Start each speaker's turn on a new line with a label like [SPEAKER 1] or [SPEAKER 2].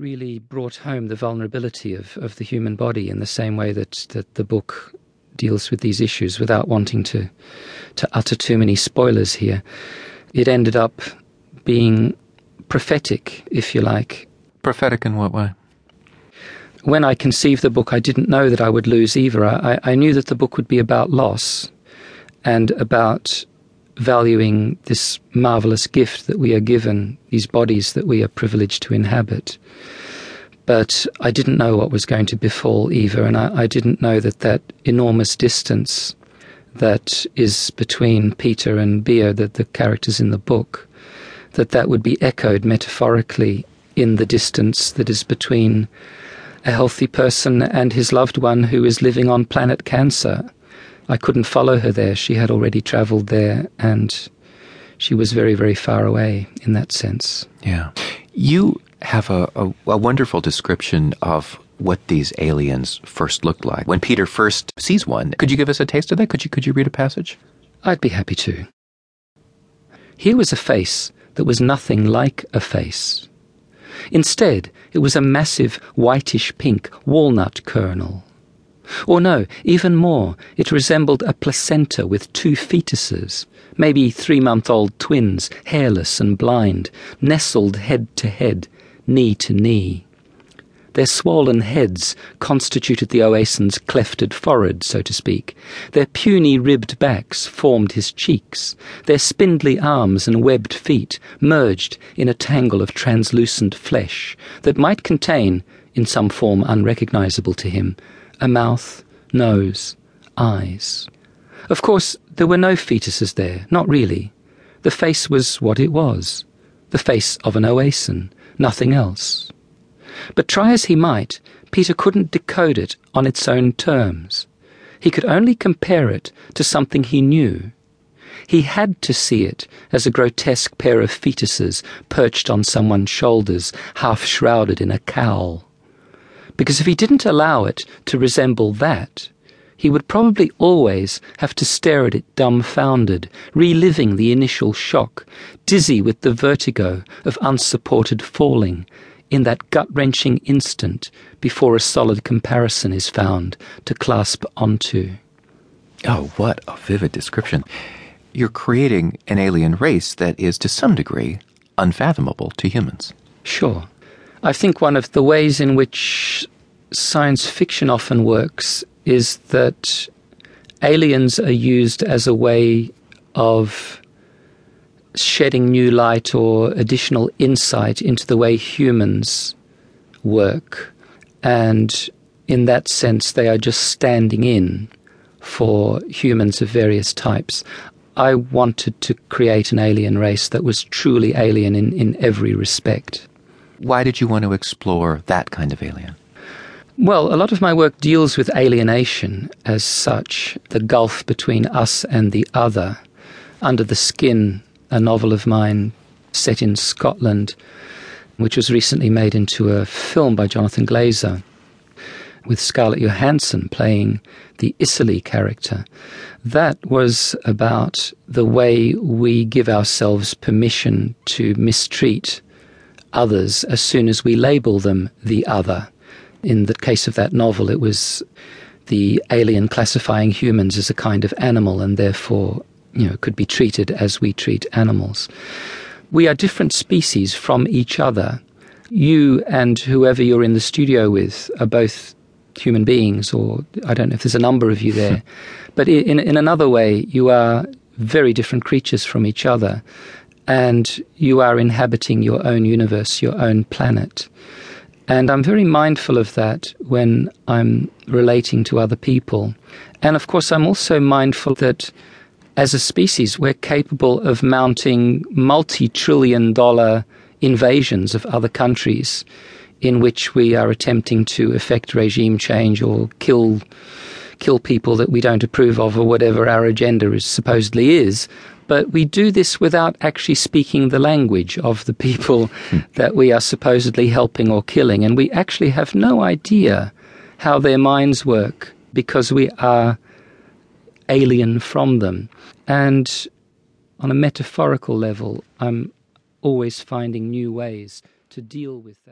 [SPEAKER 1] really brought home the vulnerability of, of the human body in the same way that, that the book deals with these issues without wanting to, to utter too many spoilers here. It ended up being prophetic, if you like.
[SPEAKER 2] Prophetic in what way?
[SPEAKER 1] When I conceived the book, I didn't know that I would lose either. I, I knew that the book would be about loss and about valuing this marvelous gift that we are given, these bodies that we are privileged to inhabit. But I didn't know what was going to befall Eva, and I, I didn't know that that enormous distance that is between Peter and Bea, the, the characters in the book, that that would be echoed metaphorically in the distance that is between a healthy person and his loved one who is living on planet cancer. I couldn't follow her there. She had already travelled there, and she was very, very far away in that sense.
[SPEAKER 2] Yeah. You have a, a, a wonderful description of what these aliens first looked like. When Peter first sees one, could you give us a taste of that? Could you could you read a passage?
[SPEAKER 1] I'd be happy to. Here was a face that was nothing like a face. Instead, it was a massive whitish pink walnut kernel. Or no, even more, it resembled a placenta with two fetuses, maybe three month old twins, hairless and blind, nestled head to head, knee to knee. Their swollen heads constituted the Oasan's clefted forehead, so to speak. Their puny ribbed backs formed his cheeks. Their spindly arms and webbed feet merged in a tangle of translucent flesh that might contain, in some form unrecognizable to him, a mouth, nose, eyes. Of course, there were no fetuses there, not really. The face was what it was the face of an Oasan, nothing else. But try as he might, Peter couldn't decode it on its own terms. He could only compare it to something he knew. He had to see it as a grotesque pair of fetuses perched on someone's shoulders, half shrouded in a cowl. Because if he didn't allow it to resemble that, he would probably always have to stare at it dumbfounded, reliving the initial shock, dizzy with the vertigo of unsupported falling, in that gut wrenching instant before a solid comparison is found to clasp onto.
[SPEAKER 2] Oh, what a vivid description. You're creating an alien race that is, to some degree, unfathomable to humans.
[SPEAKER 1] Sure. I think one of the ways in which science fiction often works is that aliens are used as a way of shedding new light or additional insight into the way humans work. And in that sense, they are just standing in for humans of various types. I wanted to create an alien race that was truly alien in, in every respect.
[SPEAKER 2] Why did you want to explore that kind of alien?
[SPEAKER 1] Well, a lot of my work deals with alienation as such, the gulf between us and the other, under the skin a novel of mine set in Scotland, which was recently made into a film by Jonathan Glazer, with Scarlett Johansson playing the Isserley character. That was about the way we give ourselves permission to mistreat others as soon as we label them the other. In the case of that novel, it was the alien classifying humans as a kind of animal and therefore you know, could be treated as we treat animals. We are different species from each other. You and whoever you're in the studio with are both human beings, or I don't know if there's a number of you there. but in, in another way, you are very different creatures from each other. And you are inhabiting your own universe, your own planet. And I'm very mindful of that when I'm relating to other people. And of course, I'm also mindful that as a species, we're capable of mounting multi trillion dollar invasions of other countries in which we are attempting to effect regime change or kill kill people that we don't approve of or whatever our agenda is supposedly is but we do this without actually speaking the language of the people hmm. that we are supposedly helping or killing and we actually have no idea how their minds work because we are alien from them. And on a metaphorical level, I'm always finding new ways to deal with that.